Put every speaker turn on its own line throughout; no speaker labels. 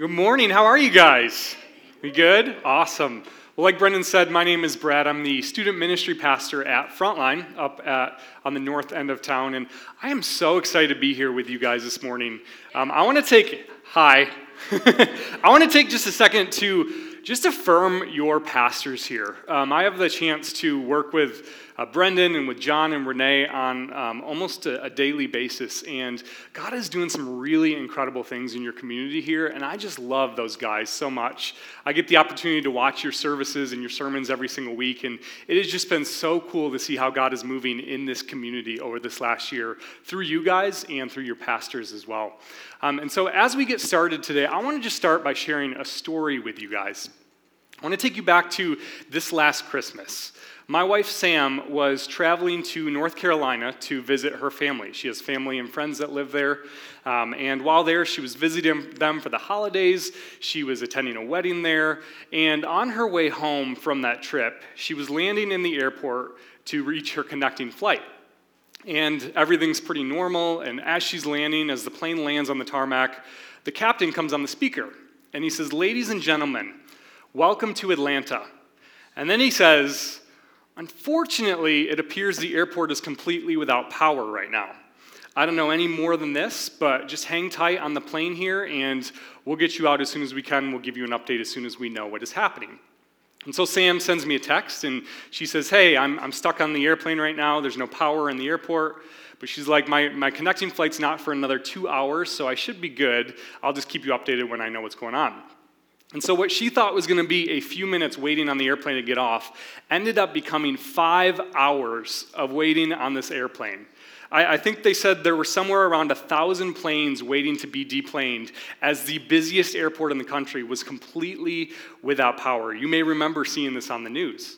Good morning. How are you guys? We good? Awesome. Well, like Brendan said, my name is Brad. I'm the student ministry pastor at Frontline up at, on the north end of town, and I am so excited to be here with you guys this morning. Um, I want to take, hi, I want to take just a second to just affirm your pastors here. Um, I have the chance to work with uh, Brendan and with John and Renee on um, almost a, a, daily basis. And God is doing some really incredible things in your community here. And I just love those guys so much. I get the opportunity to watch your services and your sermons every single week. And it has just been so cool to see how God is moving in this community over this last year through you guys and through your pastors as well. Um, and so, as we get started today, I want to just start by sharing a story with you guys. I want to take you back to this last Christmas. My wife Sam was traveling to North Carolina to visit her family. She has family and friends that live there. Um, and while there, she was visiting them for the holidays. She was attending a wedding there. And on her way home from that trip, she was landing in the airport to reach her connecting flight. And everything's pretty normal. And as she's landing, as the plane lands on the tarmac, the captain comes on the speaker and he says, Ladies and gentlemen, welcome to Atlanta. And then he says, Unfortunately, it appears the airport is completely without power right now. I don't know any more than this, but just hang tight on the plane here and we'll get you out as soon as we can. We'll give you an update as soon as we know what is happening. And so Sam sends me a text and she says, Hey, I'm, I'm stuck on the airplane right now. There's no power in the airport. But she's like, my, my connecting flight's not for another two hours, so I should be good. I'll just keep you updated when I know what's going on. And so, what she thought was going to be a few minutes waiting on the airplane to get off ended up becoming five hours of waiting on this airplane. I, I think they said there were somewhere around a thousand planes waiting to be deplaned as the busiest airport in the country was completely without power. You may remember seeing this on the news.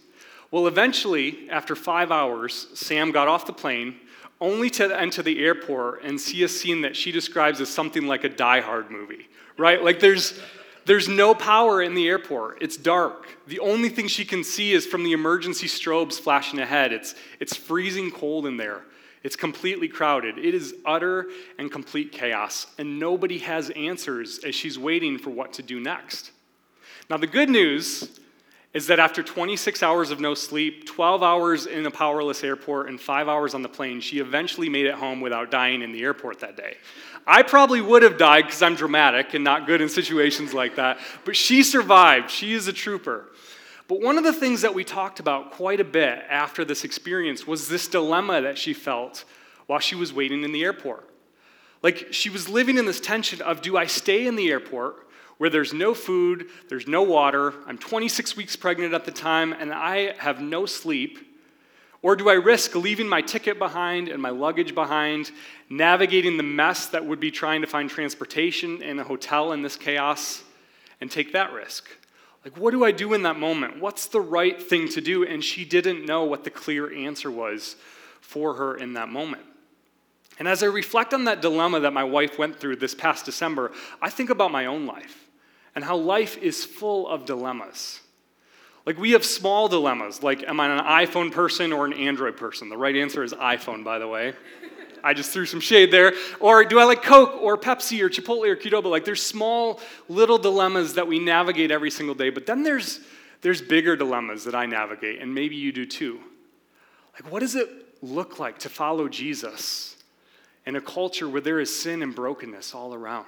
Well, eventually, after five hours, Sam got off the plane, only to enter the airport and see a scene that she describes as something like a Die Hard movie, right? Like there's there's no power in the airport. It's dark. The only thing she can see is from the emergency strobes flashing ahead. It's, it's freezing cold in there. It's completely crowded. It is utter and complete chaos, and nobody has answers as she's waiting for what to do next. Now, the good news is that after 26 hours of no sleep, 12 hours in a powerless airport, and five hours on the plane, she eventually made it home without dying in the airport that day. I probably would have died because I'm dramatic and not good in situations like that, but she survived. She is a trooper. But one of the things that we talked about quite a bit after this experience was this dilemma that she felt while she was waiting in the airport. Like she was living in this tension of do I stay in the airport where there's no food, there's no water, I'm 26 weeks pregnant at the time, and I have no sleep? Or do I risk leaving my ticket behind and my luggage behind, navigating the mess that would be trying to find transportation in a hotel in this chaos, and take that risk? Like, what do I do in that moment? What's the right thing to do? And she didn't know what the clear answer was for her in that moment. And as I reflect on that dilemma that my wife went through this past December, I think about my own life and how life is full of dilemmas. Like, we have small dilemmas, like, am I an iPhone person or an Android person? The right answer is iPhone, by the way. I just threw some shade there. Or do I like Coke or Pepsi or Chipotle or Qdoba? Like, there's small little dilemmas that we navigate every single day, but then there's, there's bigger dilemmas that I navigate, and maybe you do too. Like, what does it look like to follow Jesus in a culture where there is sin and brokenness all around?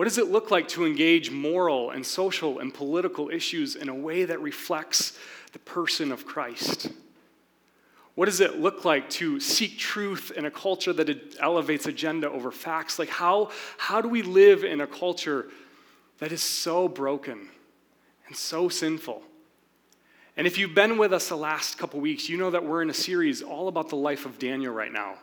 What does it look like to engage moral and social and political issues in a way that reflects the person of Christ? What does it look like to seek truth in a culture that elevates agenda over facts? Like, how, how do we live in a culture that is so broken and so sinful? And if you've been with us the last couple weeks, you know that we're in a series all about the life of Daniel right now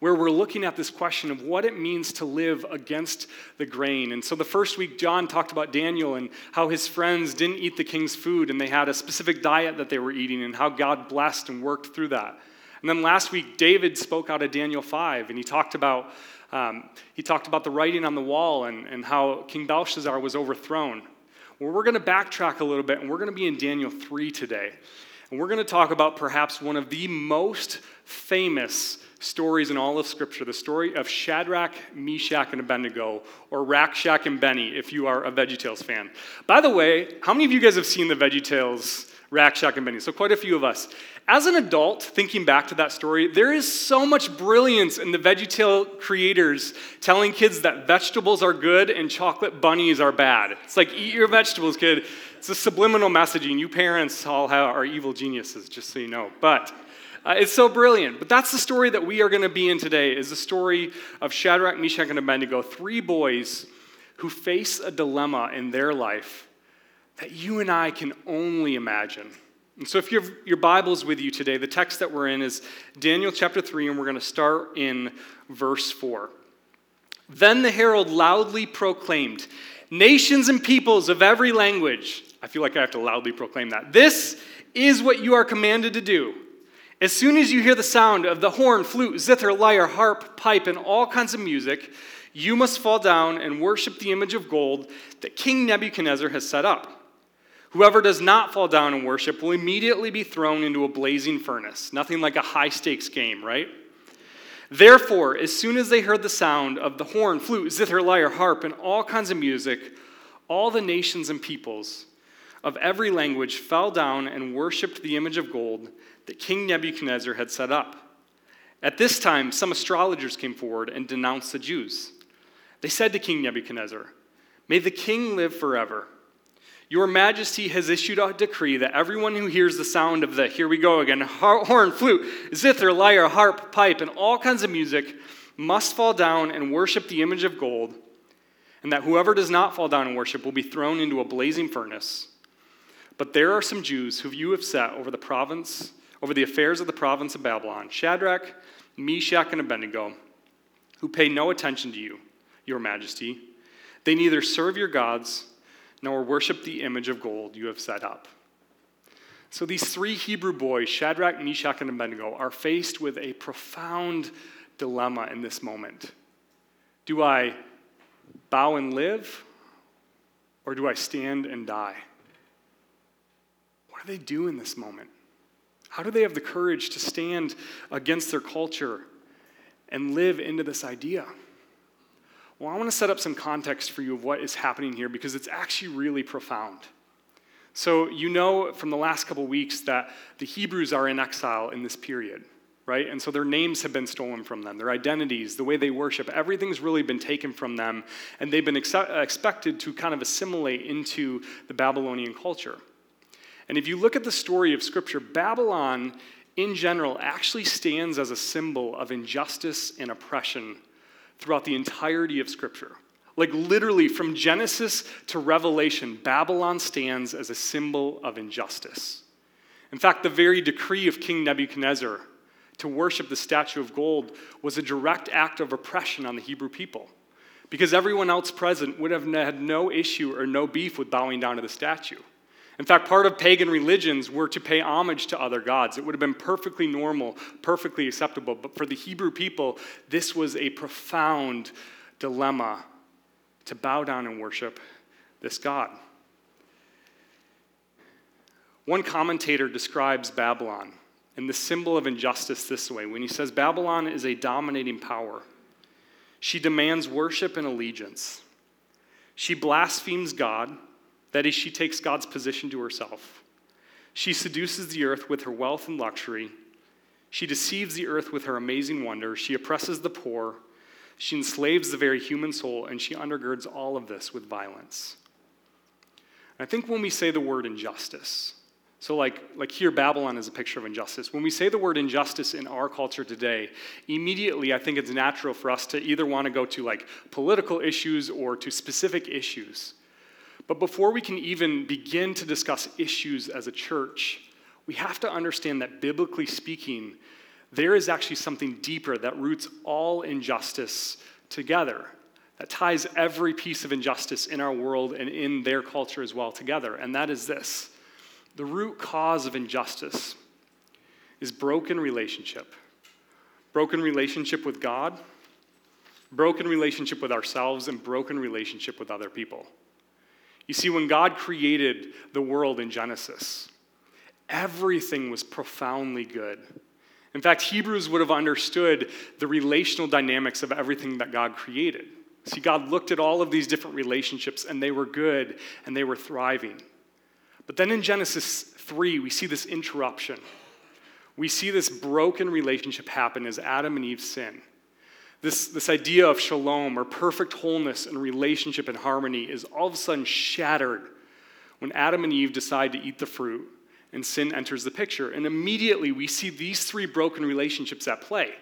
where we're looking at this question of what it means to live against the grain. And so the first week, John talked about Daniel and how his friends didn't eat the king's food and they had a specific diet that they were eating and how God blessed and worked through that. And then last week, David spoke out of Daniel 5 and he talked about. Um, he talked about the writing on the wall and, and how King Belshazzar was overthrown. Well, we're going to backtrack a little bit and we're going to be in Daniel 3 today. And we're going to talk about perhaps one of the most famous stories in all of Scripture the story of Shadrach, Meshach, and Abednego, or Rack, Shack and Benny, if you are a VeggieTales fan. By the way, how many of you guys have seen the VeggieTales Rack, Shack and Benny? So, quite a few of us. As an adult, thinking back to that story, there is so much brilliance in the VeggieTale creators telling kids that vegetables are good and chocolate bunnies are bad. It's like, eat your vegetables, kid. It's a subliminal messaging. You parents all have, are evil geniuses, just so you know. But uh, it's so brilliant. But that's the story that we are going to be in today is the story of Shadrach, Meshach, and Abednego, three boys who face a dilemma in their life that you and I can only imagine. And so, if you have your Bibles with you today, the text that we're in is Daniel chapter 3, and we're going to start in verse 4. Then the herald loudly proclaimed, Nations and peoples of every language. I feel like I have to loudly proclaim that. This is what you are commanded to do. As soon as you hear the sound of the horn, flute, zither, lyre, harp, pipe, and all kinds of music, you must fall down and worship the image of gold that King Nebuchadnezzar has set up. Whoever does not fall down and worship will immediately be thrown into a blazing furnace. Nothing like a high stakes game, right? Therefore, as soon as they heard the sound of the horn, flute, zither, lyre, harp, and all kinds of music, all the nations and peoples of every language fell down and worshiped the image of gold that King Nebuchadnezzar had set up. At this time, some astrologers came forward and denounced the Jews. They said to King Nebuchadnezzar, May the king live forever. Your majesty has issued a decree that everyone who hears the sound of the, here we go again, horn, flute, zither, lyre, harp, pipe, and all kinds of music must fall down and worship the image of gold, and that whoever does not fall down and worship will be thrown into a blazing furnace. But there are some Jews who you have set over the province, over the affairs of the province of Babylon, Shadrach, Meshach, and Abednego, who pay no attention to you, your majesty. They neither serve your gods nor worship the image of gold you have set up. So these three Hebrew boys, Shadrach, Meshach, and Abednego, are faced with a profound dilemma in this moment. Do I bow and live, or do I stand and die? What do they do in this moment? How do they have the courage to stand against their culture and live into this idea? Well, I want to set up some context for you of what is happening here because it's actually really profound. So, you know from the last couple weeks that the Hebrews are in exile in this period, right? And so their names have been stolen from them, their identities, the way they worship, everything's really been taken from them, and they've been ex- expected to kind of assimilate into the Babylonian culture. And if you look at the story of Scripture, Babylon in general actually stands as a symbol of injustice and oppression throughout the entirety of Scripture. Like literally from Genesis to Revelation, Babylon stands as a symbol of injustice. In fact, the very decree of King Nebuchadnezzar to worship the statue of gold was a direct act of oppression on the Hebrew people because everyone else present would have had no issue or no beef with bowing down to the statue. In fact, part of pagan religions were to pay homage to other gods. It would have been perfectly normal, perfectly acceptable. But for the Hebrew people, this was a profound dilemma to bow down and worship this God. One commentator describes Babylon and the symbol of injustice this way when he says Babylon is a dominating power. She demands worship and allegiance. She blasphemes God that is, she takes God's position to herself. She seduces the earth with her wealth and luxury. She deceives the earth with her amazing wonder. She oppresses the poor. She enslaves the very human soul, and she undergirds all of this with violence. I think when we say the word injustice, so like, like here, Babylon is a picture of injustice. When we say the word injustice in our culture today, immediately I think it's natural for us to either want to go to like political issues or to specific issues. But before we can even begin to discuss issues as a church, we have to understand that biblically speaking, there is actually something deeper that roots all injustice together, that ties every piece of injustice in our world and in their culture as well together. And that is this the root cause of injustice is broken relationship. Broken relationship with God, broken relationship with ourselves, and broken relationship with other people. You see, when God created the world in Genesis, everything was profoundly good. In fact, Hebrews would have understood the relational dynamics of everything that God created. See, God looked at all of these different relationships and they were good and they were thriving. But then in Genesis 3, we see this interruption. We see this broken relationship happen as Adam and Eve sin. This, this idea of shalom or perfect wholeness and relationship and harmony is all of a sudden shattered when Adam and Eve decide to eat the fruit and sin enters the picture. And immediately we see these three broken relationships at play.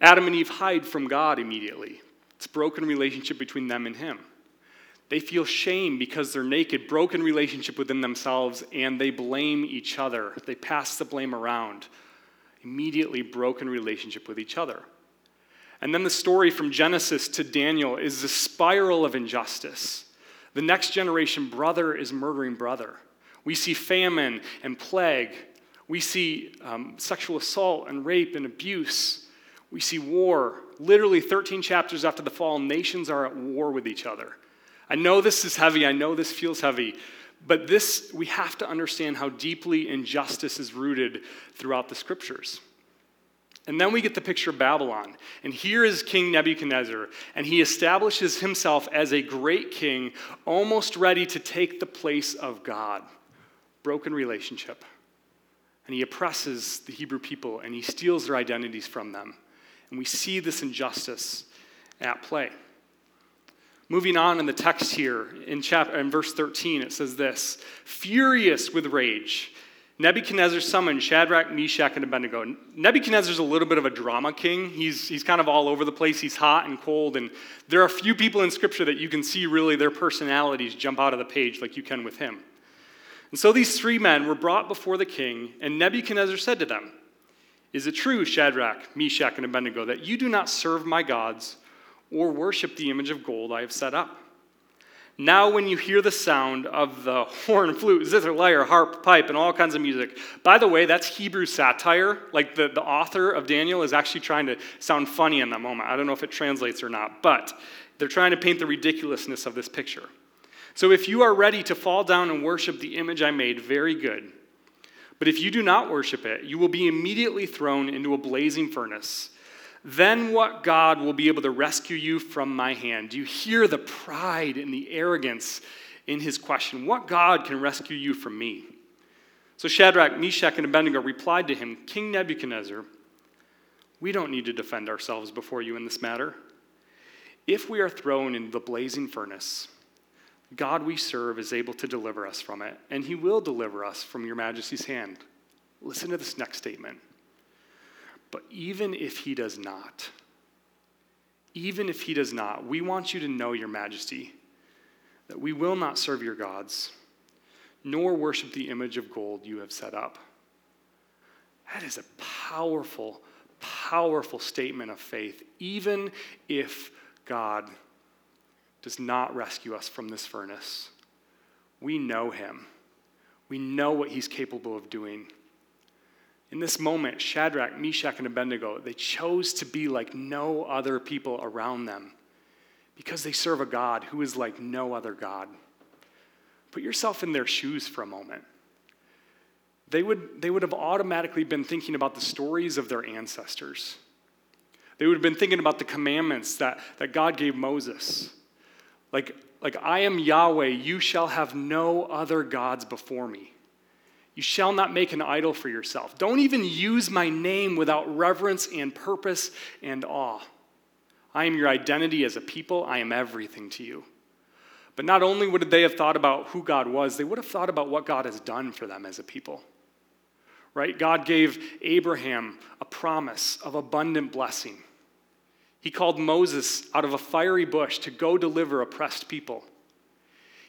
Adam and Eve hide from God immediately. It's broken relationship between them and Him. They feel shame because they're naked, broken relationship within themselves, and they blame each other. They pass the blame around. Immediately broken relationship with each other. And then the story from Genesis to Daniel is the spiral of injustice. The next generation brother is murdering brother. We see famine and plague. We see um, sexual assault and rape and abuse. We see war. Literally, 13 chapters after the fall, nations are at war with each other. I know this is heavy. I know this feels heavy. But this, we have to understand how deeply injustice is rooted throughout the scriptures. And then we get the picture of Babylon. And here is King Nebuchadnezzar, and he establishes himself as a great king, almost ready to take the place of God. Broken relationship. And he oppresses the Hebrew people, and he steals their identities from them. And we see this injustice at play. Moving on in the text here, in, chapter, in verse 13, it says this Furious with rage, Nebuchadnezzar summoned Shadrach, Meshach, and Abednego. Nebuchadnezzar's a little bit of a drama king. He's, he's kind of all over the place. He's hot and cold. And there are a few people in Scripture that you can see really their personalities jump out of the page like you can with him. And so these three men were brought before the king, and Nebuchadnezzar said to them, Is it true, Shadrach, Meshach, and Abednego, that you do not serve my gods or worship the image of gold I have set up? Now, when you hear the sound of the horn, flute, zither, lyre, harp, pipe, and all kinds of music, by the way, that's Hebrew satire. Like the, the author of Daniel is actually trying to sound funny in that moment. I don't know if it translates or not, but they're trying to paint the ridiculousness of this picture. So, if you are ready to fall down and worship the image I made, very good. But if you do not worship it, you will be immediately thrown into a blazing furnace then what God will be able to rescue you from my hand? Do you hear the pride and the arrogance in his question? What God can rescue you from me? So Shadrach, Meshach, and Abednego replied to him King Nebuchadnezzar, we don't need to defend ourselves before you in this matter. If we are thrown into the blazing furnace, God we serve is able to deliver us from it, and he will deliver us from your majesty's hand. Listen to this next statement. But even if he does not, even if he does not, we want you to know, Your Majesty, that we will not serve your gods, nor worship the image of gold you have set up. That is a powerful, powerful statement of faith, even if God does not rescue us from this furnace. We know him. We know what he's capable of doing. In this moment, Shadrach, Meshach, and Abednego, they chose to be like no other people around them because they serve a God who is like no other God. Put yourself in their shoes for a moment. They would, they would have automatically been thinking about the stories of their ancestors. They would have been thinking about the commandments that, that God gave Moses. Like, like, I am Yahweh, you shall have no other gods before me. You shall not make an idol for yourself. Don't even use my name without reverence and purpose and awe. I am your identity as a people, I am everything to you. But not only would they have thought about who God was, they would have thought about what God has done for them as a people. Right? God gave Abraham a promise of abundant blessing. He called Moses out of a fiery bush to go deliver oppressed people.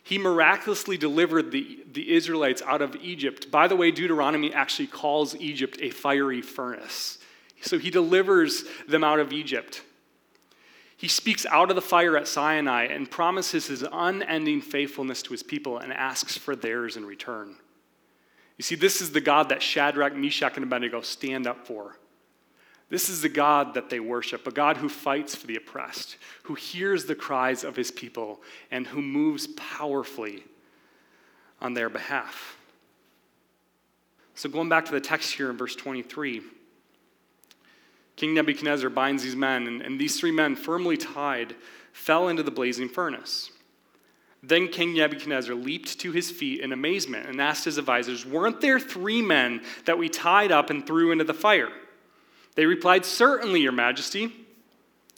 He miraculously delivered the, the Israelites out of Egypt. By the way, Deuteronomy actually calls Egypt a fiery furnace. So he delivers them out of Egypt. He speaks out of the fire at Sinai and promises his unending faithfulness to his people and asks for theirs in return. You see, this is the God that Shadrach, Meshach, and Abednego stand up for. This is the God that they worship, a God who fights for the oppressed, who hears the cries of his people, and who moves powerfully on their behalf. So, going back to the text here in verse 23, King Nebuchadnezzar binds these men, and, and these three men, firmly tied, fell into the blazing furnace. Then King Nebuchadnezzar leaped to his feet in amazement and asked his advisors, Weren't there three men that we tied up and threw into the fire? They replied, Certainly, Your Majesty.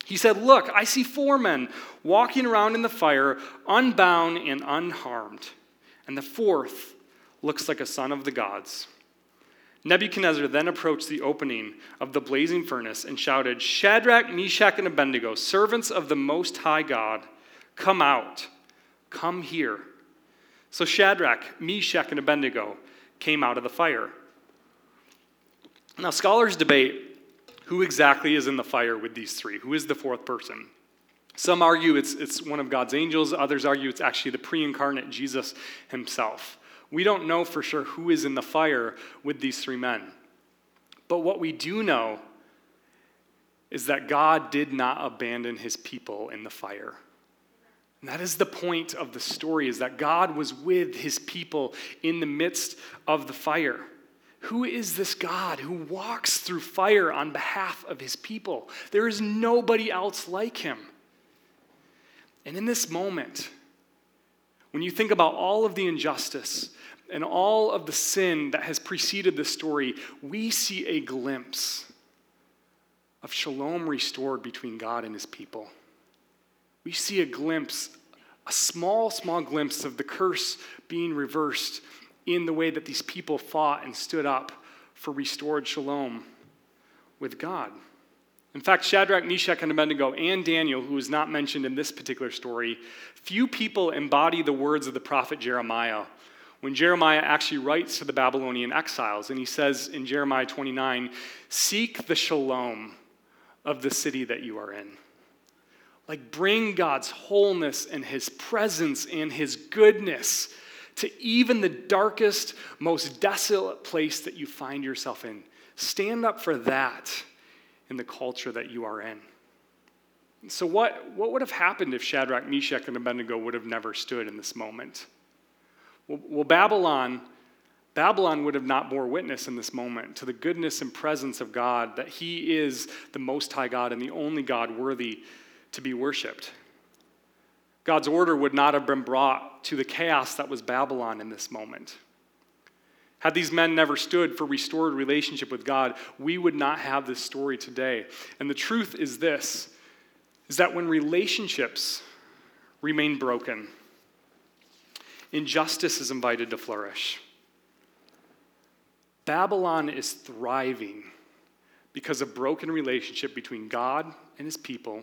He said, Look, I see four men walking around in the fire, unbound and unharmed. And the fourth looks like a son of the gods. Nebuchadnezzar then approached the opening of the blazing furnace and shouted, Shadrach, Meshach, and Abednego, servants of the Most High God, come out, come here. So Shadrach, Meshach, and Abednego came out of the fire. Now, scholars debate who exactly is in the fire with these three? Who is the fourth person? Some argue it's, it's one of God's angels, others argue it's actually the pre incarnate Jesus himself. We don't know for sure who is in the fire with these three men. But what we do know is that God did not abandon his people in the fire. And that is the point of the story is that God was with his people in the midst of the fire. Who is this God who walks through fire on behalf of his people? There is nobody else like him. And in this moment, when you think about all of the injustice and all of the sin that has preceded this story, we see a glimpse of shalom restored between God and his people. We see a glimpse, a small, small glimpse of the curse being reversed in the way that these people fought and stood up for restored shalom with God. In fact, Shadrach, Meshach, and Abednego, and Daniel, who is not mentioned in this particular story, few people embody the words of the prophet Jeremiah. When Jeremiah actually writes to the Babylonian exiles, and he says in Jeremiah 29, Seek the shalom of the city that you are in. Like, bring God's wholeness and his presence and his goodness to even the darkest, most desolate place that you find yourself in. Stand up for that in the culture that you are in. So, what, what would have happened if Shadrach, Meshach, and Abednego would have never stood in this moment? Well, well, Babylon, Babylon would have not bore witness in this moment to the goodness and presence of God, that He is the Most High God and the only God worthy to be worshiped. God's order would not have been brought to the chaos that was Babylon in this moment. Had these men never stood for restored relationship with God, we would not have this story today. And the truth is this is that when relationships remain broken, injustice is invited to flourish. Babylon is thriving because of broken relationship between God and his people,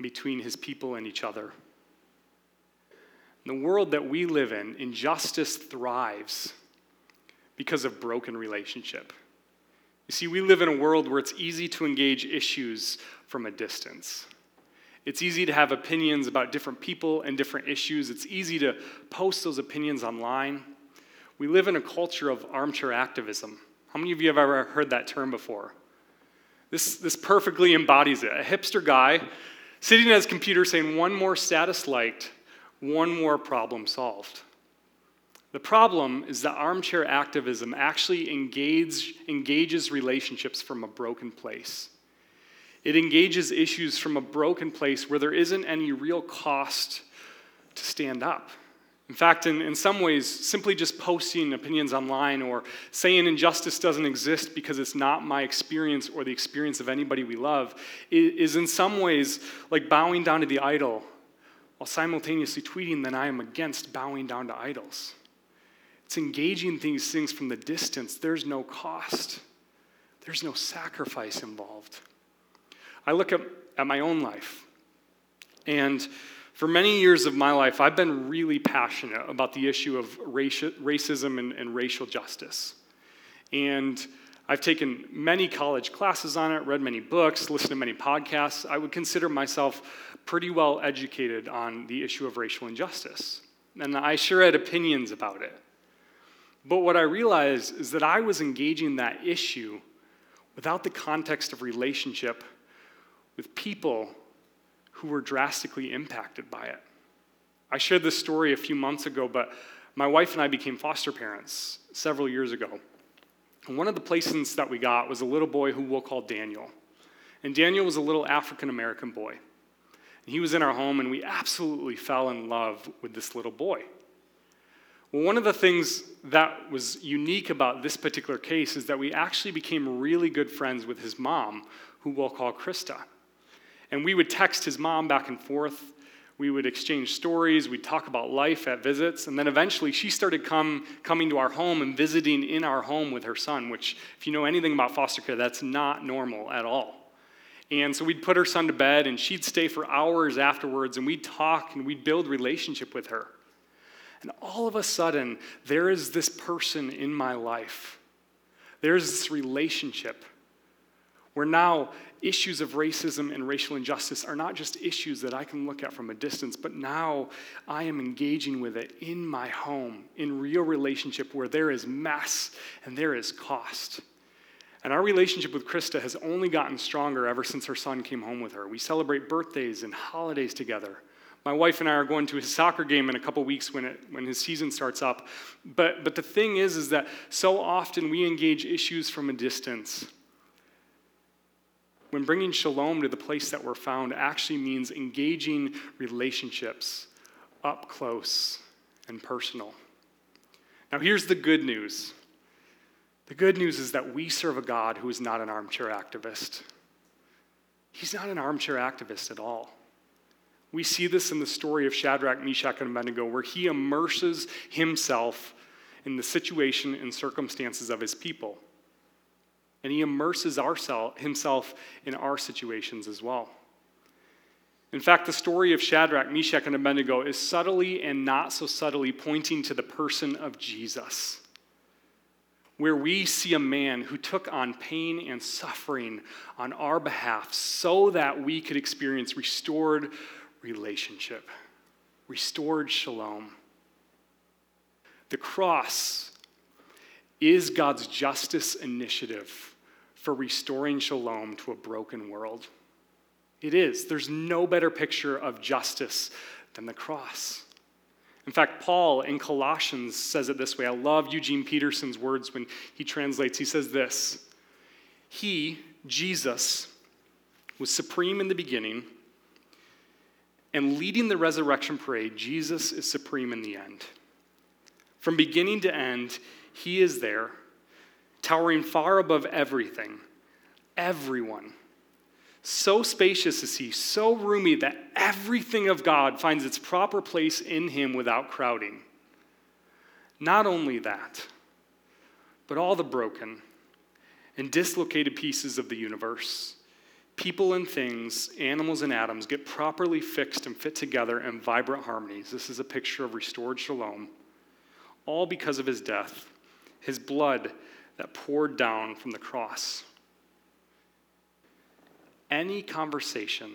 between his people and each other. In the world that we live in, injustice thrives because of broken relationship. You see, we live in a world where it's easy to engage issues from a distance. It's easy to have opinions about different people and different issues. It's easy to post those opinions online. We live in a culture of armchair activism. How many of you have ever heard that term before? This, this perfectly embodies it. A hipster guy sitting at his computer saying, one more status liked one more problem solved. The problem is that armchair activism actually engage, engages relationships from a broken place. It engages issues from a broken place where there isn't any real cost to stand up. In fact, in, in some ways, simply just posting opinions online or saying injustice doesn't exist because it's not my experience or the experience of anybody we love is in some ways like bowing down to the idol while simultaneously tweeting that I am against bowing down to idols. It's engaging these things from the distance. There's no cost, there's no sacrifice involved. I look at, at my own life, and for many years of my life, I've been really passionate about the issue of racism and, and racial justice. And I've taken many college classes on it, read many books, listened to many podcasts. I would consider myself pretty well educated on the issue of racial injustice. And I sure had opinions about it. But what I realized is that I was engaging that issue without the context of relationship with people who were drastically impacted by it. I shared this story a few months ago, but my wife and I became foster parents several years ago. And one of the placements that we got was a little boy who we'll call Daniel. And Daniel was a little African American boy. And he was in our home, and we absolutely fell in love with this little boy. Well, one of the things that was unique about this particular case is that we actually became really good friends with his mom, who we'll call Krista. And we would text his mom back and forth. We would exchange stories. We'd talk about life at visits. And then eventually she started come, coming to our home and visiting in our home with her son, which, if you know anything about foster care, that's not normal at all. And so we'd put her son to bed, and she'd stay for hours afterwards, and we'd talk and we'd build relationship with her. And all of a sudden, there is this person in my life. There's this relationship where now issues of racism and racial injustice are not just issues that I can look at from a distance, but now I am engaging with it in my home, in real relationship where there is mess and there is cost. And our relationship with Krista has only gotten stronger ever since her son came home with her. We celebrate birthdays and holidays together. My wife and I are going to his soccer game in a couple weeks when, it, when his season starts up. But, but the thing is, is that so often we engage issues from a distance. When bringing shalom to the place that we're found actually means engaging relationships up close and personal. Now, here's the good news the good news is that we serve a God who is not an armchair activist. He's not an armchair activist at all. We see this in the story of Shadrach, Meshach, and Abednego, where he immerses himself in the situation and circumstances of his people. And he immerses ourself, himself in our situations as well. In fact, the story of Shadrach, Meshach, and Abednego is subtly and not so subtly pointing to the person of Jesus, where we see a man who took on pain and suffering on our behalf so that we could experience restored relationship, restored shalom. The cross is God's justice initiative for restoring shalom to a broken world. It is. There's no better picture of justice than the cross. In fact, Paul in Colossians says it this way. I love Eugene Peterson's words when he translates. He says this He, Jesus, was supreme in the beginning and leading the resurrection parade, Jesus is supreme in the end. From beginning to end, he is there, towering far above everything, everyone. So spacious is he, so roomy that everything of God finds its proper place in him without crowding. Not only that, but all the broken and dislocated pieces of the universe people and things, animals and atoms, get properly fixed and fit together in vibrant harmonies. This is a picture of restored shalom, all because of his death, his blood that poured down from the cross. Any conversation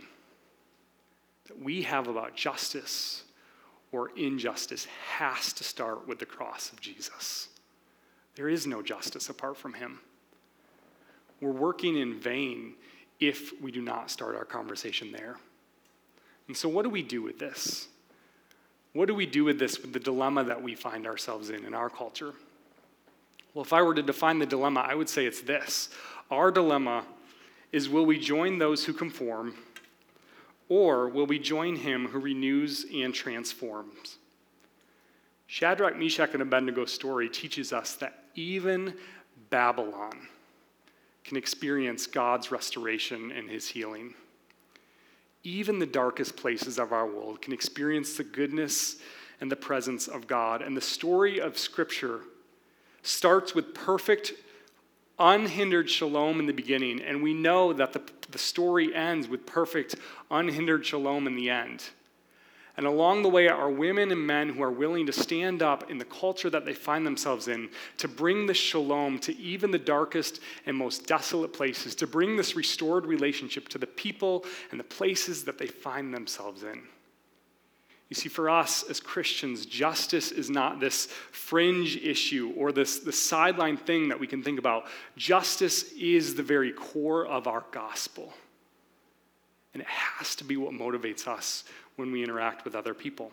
that we have about justice or injustice has to start with the cross of Jesus. There is no justice apart from him. We're working in vain if we do not start our conversation there. And so, what do we do with this? What do we do with this, with the dilemma that we find ourselves in in our culture? Well, if I were to define the dilemma, I would say it's this Our dilemma is will we join those who conform, or will we join him who renews and transforms? Shadrach, Meshach, and Abednego's story teaches us that even Babylon, can experience God's restoration and his healing. Even the darkest places of our world can experience the goodness and the presence of God. And the story of Scripture starts with perfect, unhindered shalom in the beginning. And we know that the, the story ends with perfect, unhindered shalom in the end. And along the way are women and men who are willing to stand up in the culture that they find themselves in to bring the shalom to even the darkest and most desolate places, to bring this restored relationship to the people and the places that they find themselves in. You see, for us as Christians, justice is not this fringe issue or this, this sideline thing that we can think about. Justice is the very core of our gospel. And it has to be what motivates us when we interact with other people.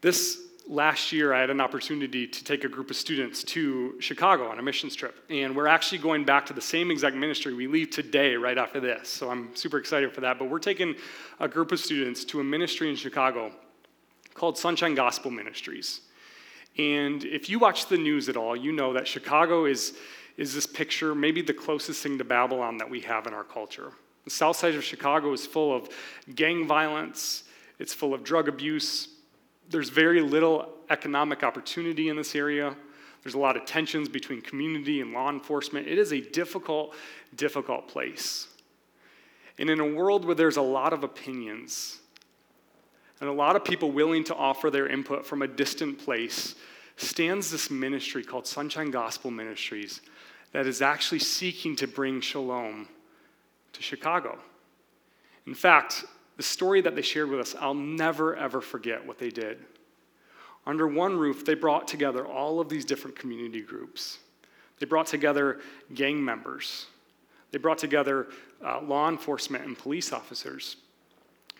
This last year I had an opportunity to take a group of students to Chicago on a missions trip. And we're actually going back to the same exact ministry. We leave today right after this. So I'm super excited for that. But we're taking a group of students to a ministry in Chicago called Sunshine Gospel Ministries. And if you watch the news at all, you know that Chicago is, is this picture, maybe the closest thing to Babylon that we have in our culture. The south side of Chicago is full of gang violence, it's full of drug abuse. There's very little economic opportunity in this area. There's a lot of tensions between community and law enforcement. It is a difficult, difficult place. And in a world where there's a lot of opinions and a lot of people willing to offer their input from a distant place, stands this ministry called Sunshine Gospel Ministries that is actually seeking to bring shalom to Chicago. In fact, the story that they shared with us, I'll never ever forget what they did. Under one roof, they brought together all of these different community groups. They brought together gang members. They brought together uh, law enforcement and police officers.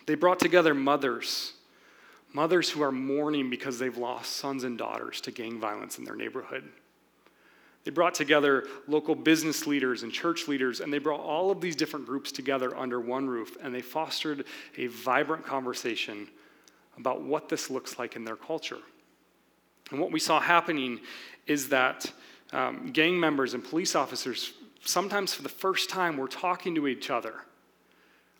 They brought together mothers, mothers who are mourning because they've lost sons and daughters to gang violence in their neighborhood. They brought together local business leaders and church leaders, and they brought all of these different groups together under one roof, and they fostered a vibrant conversation about what this looks like in their culture. And what we saw happening is that um, gang members and police officers, sometimes for the first time, were talking to each other.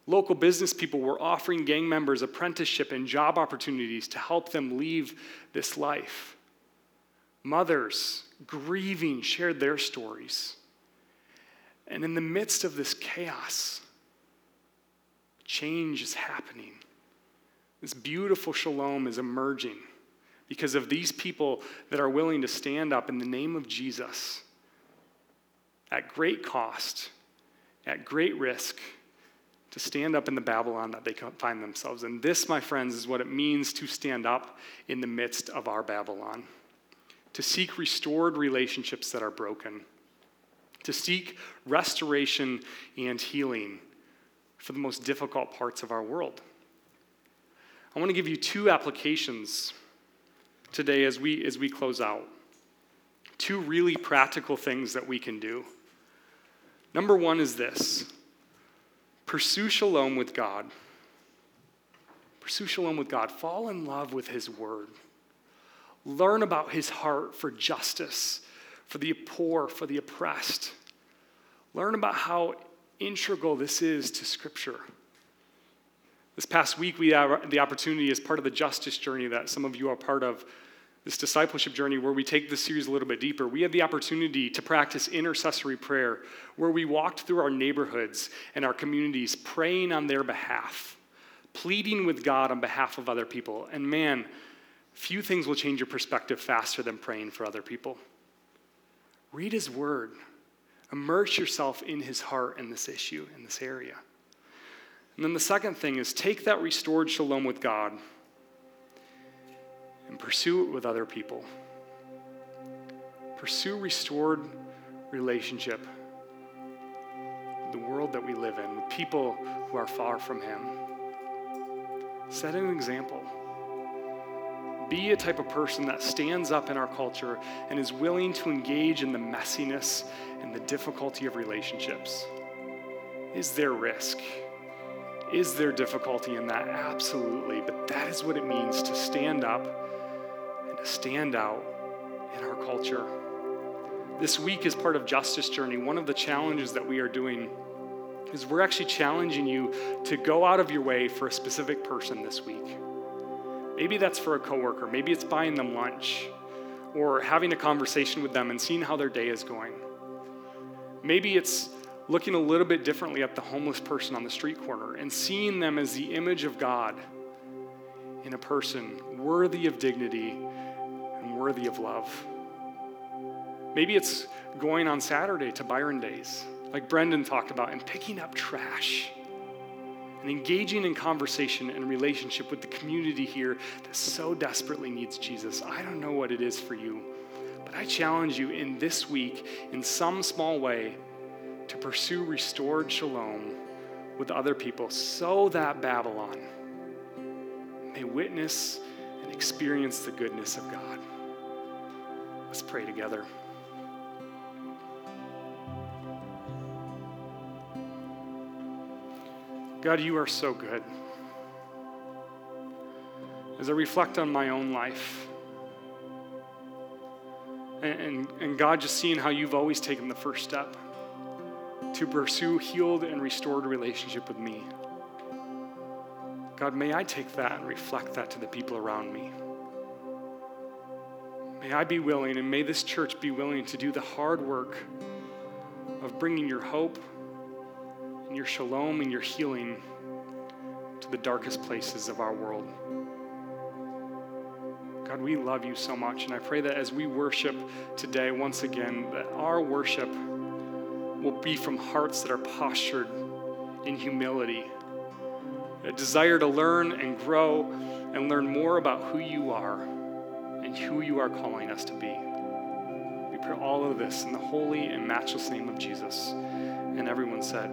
Local business people were offering gang members apprenticeship and job opportunities to help them leave this life. Mothers grieving shared their stories. And in the midst of this chaos, change is happening. This beautiful shalom is emerging because of these people that are willing to stand up in the name of Jesus at great cost, at great risk, to stand up in the Babylon that they find themselves in. This, my friends, is what it means to stand up in the midst of our Babylon to seek restored relationships that are broken, to seek restoration and healing for the most difficult parts of our world. I want to give you two applications today as we, as we close out. Two really practical things that we can do. Number one is this pursue shalom with God. Pursue shalom with God. Fall in love with His Word. Learn about his heart for justice, for the poor, for the oppressed. Learn about how integral this is to Scripture. This past week, we had the opportunity as part of the justice journey that some of you are part of, this discipleship journey where we take this series a little bit deeper. We had the opportunity to practice intercessory prayer, where we walked through our neighborhoods and our communities, praying on their behalf, pleading with God on behalf of other people. And man, Few things will change your perspective faster than praying for other people. Read his word, immerse yourself in his heart in this issue, in this area. And then the second thing is take that restored shalom with God and pursue it with other people. Pursue restored relationship the world that we live in, with people who are far from Him. Set an example. Be a type of person that stands up in our culture and is willing to engage in the messiness and the difficulty of relationships. Is there risk? Is there difficulty in that? Absolutely. But that is what it means to stand up and to stand out in our culture. This week, as part of Justice Journey, one of the challenges that we are doing is we're actually challenging you to go out of your way for a specific person this week. Maybe that's for a coworker. Maybe it's buying them lunch or having a conversation with them and seeing how their day is going. Maybe it's looking a little bit differently at the homeless person on the street corner and seeing them as the image of God in a person worthy of dignity and worthy of love. Maybe it's going on Saturday to Byron Days, like Brendan talked about, and picking up trash and engaging in conversation and relationship with the community here that so desperately needs Jesus. I don't know what it is for you, but I challenge you in this week, in some small way, to pursue restored shalom with other people so that Babylon may witness and experience the goodness of God. Let's pray together. God, you are so good. As I reflect on my own life, and, and, and, God, just seeing how you've always taken the first step to pursue healed and restored relationship with me. God, may I take that and reflect that to the people around me. May I be willing, and may this church be willing to do the hard work of bringing your hope your shalom and your healing to the darkest places of our world. God, we love you so much, and I pray that as we worship today, once again, that our worship will be from hearts that are postured in humility a desire to learn and grow and learn more about who you are and who you are calling us to be. We pray all of this in the holy and matchless name of Jesus. And everyone said,